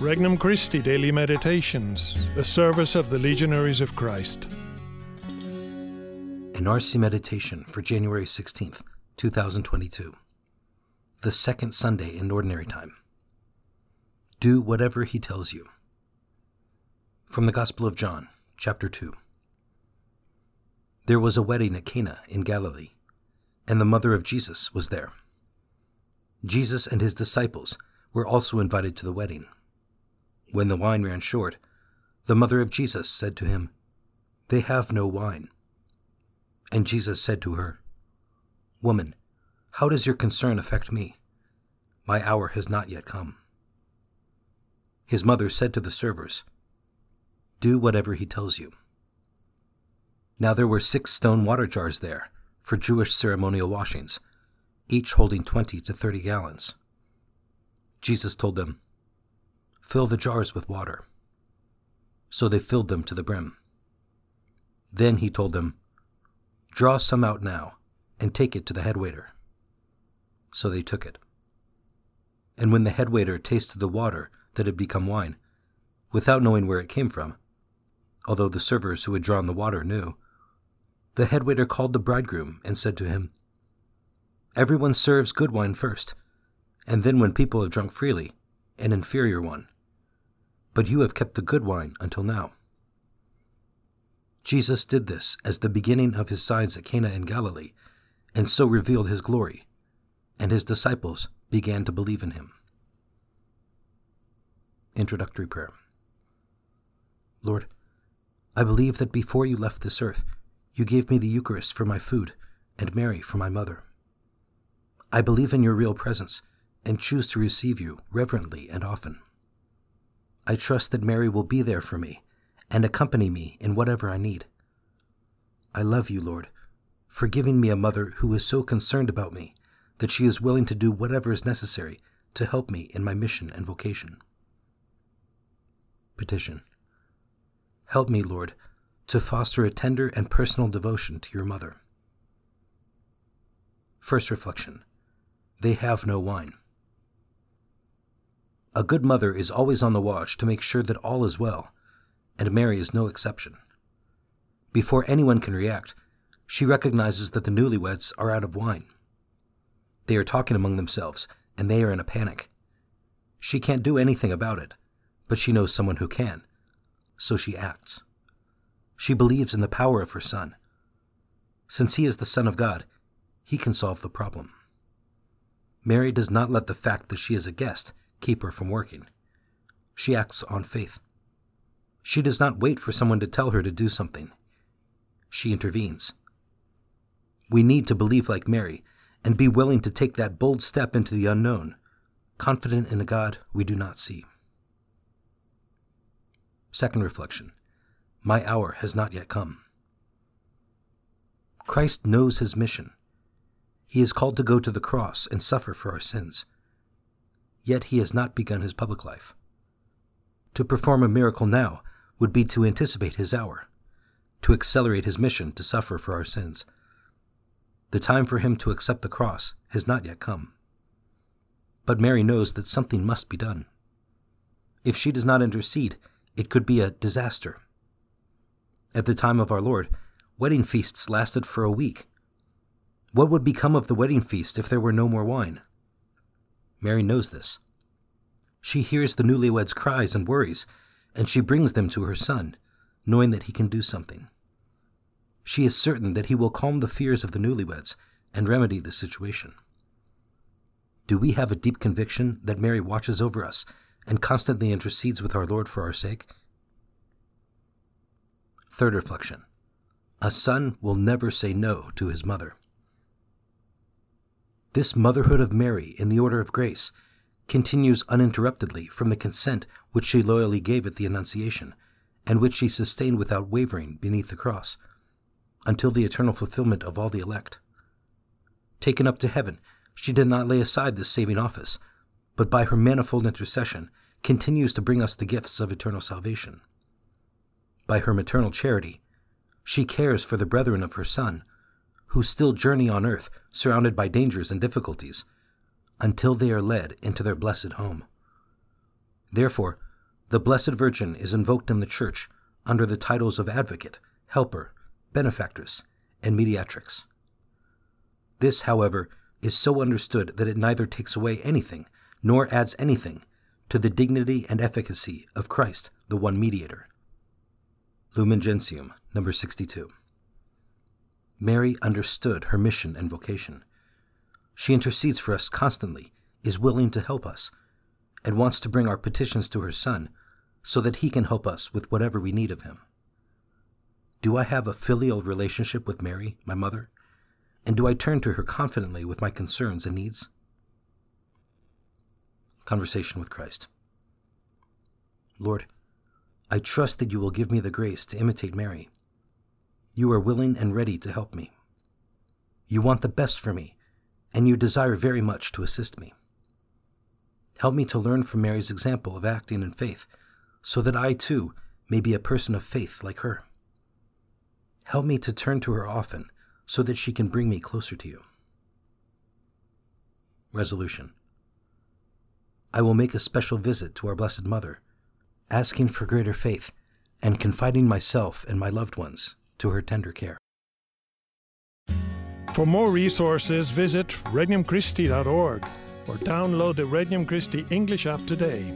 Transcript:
Regnum Christi Daily Meditations, the service of the Legionaries of Christ. An RC Meditation for January 16th, 2022. The second Sunday in Ordinary Time. Do whatever he tells you. From the Gospel of John, chapter 2. There was a wedding at Cana in Galilee, and the mother of Jesus was there. Jesus and his disciples were also invited to the wedding. When the wine ran short, the mother of Jesus said to him, They have no wine. And Jesus said to her, Woman, how does your concern affect me? My hour has not yet come. His mother said to the servers, Do whatever he tells you. Now there were six stone water jars there for Jewish ceremonial washings, each holding twenty to thirty gallons. Jesus told them, Fill the jars with water. So they filled them to the brim. Then he told them, Draw some out now, and take it to the head waiter. So they took it. And when the head waiter tasted the water that had become wine, without knowing where it came from, although the servers who had drawn the water knew, the head waiter called the bridegroom and said to him, Everyone serves good wine first, and then when people have drunk freely, an inferior one. But you have kept the good wine until now. Jesus did this as the beginning of his signs at Cana in Galilee, and so revealed his glory, and his disciples began to believe in him. Introductory Prayer Lord, I believe that before you left this earth, you gave me the Eucharist for my food and Mary for my mother. I believe in your real presence and choose to receive you reverently and often. I trust that Mary will be there for me and accompany me in whatever I need. I love you, Lord, for giving me a mother who is so concerned about me that she is willing to do whatever is necessary to help me in my mission and vocation. Petition Help me, Lord, to foster a tender and personal devotion to your mother. First reflection They have no wine. A good mother is always on the watch to make sure that all is well, and Mary is no exception. Before anyone can react, she recognizes that the newlyweds are out of wine. They are talking among themselves, and they are in a panic. She can't do anything about it, but she knows someone who can, so she acts. She believes in the power of her Son. Since he is the Son of God, he can solve the problem. Mary does not let the fact that she is a guest keep her from working. She acts on faith. She does not wait for someone to tell her to do something. She intervenes. We need to believe like Mary and be willing to take that bold step into the unknown, confident in a God we do not see. Second reflection My hour has not yet come. Christ knows his mission. He is called to go to the cross and suffer for our sins yet he has not begun his public life. To perform a miracle now would be to anticipate his hour, to accelerate his mission to suffer for our sins. The time for him to accept the cross has not yet come. But Mary knows that something must be done. If she does not intercede, it could be a disaster. At the time of our Lord, wedding feasts lasted for a week. What would become of the wedding feast if there were no more wine? Mary knows this. She hears the newlyweds' cries and worries, and she brings them to her son, knowing that he can do something. She is certain that he will calm the fears of the newlyweds and remedy the situation. Do we have a deep conviction that Mary watches over us and constantly intercedes with our Lord for our sake? Third reflection A son will never say no to his mother. This motherhood of Mary in the order of grace continues uninterruptedly from the consent which she loyally gave at the Annunciation, and which she sustained without wavering beneath the cross, until the eternal fulfillment of all the elect. Taken up to heaven, she did not lay aside this saving office, but by her manifold intercession continues to bring us the gifts of eternal salvation. By her maternal charity, she cares for the brethren of her Son who still journey on earth surrounded by dangers and difficulties, until they are led into their blessed home. Therefore, the Blessed Virgin is invoked in the Church under the titles of Advocate, Helper, Benefactress, and Mediatrix. This, however, is so understood that it neither takes away anything nor adds anything to the dignity and efficacy of Christ, the one mediator. Lumen Gentium, number 62. Mary understood her mission and vocation. She intercedes for us constantly, is willing to help us, and wants to bring our petitions to her Son so that he can help us with whatever we need of him. Do I have a filial relationship with Mary, my mother? And do I turn to her confidently with my concerns and needs? Conversation with Christ. Lord, I trust that you will give me the grace to imitate Mary. You are willing and ready to help me. You want the best for me, and you desire very much to assist me. Help me to learn from Mary's example of acting in faith, so that I too may be a person of faith like her. Help me to turn to her often, so that she can bring me closer to you. Resolution I will make a special visit to our Blessed Mother, asking for greater faith and confiding myself and my loved ones to her tender care. For more resources, visit regnumchristi.org or download the Regnum Christi English app today.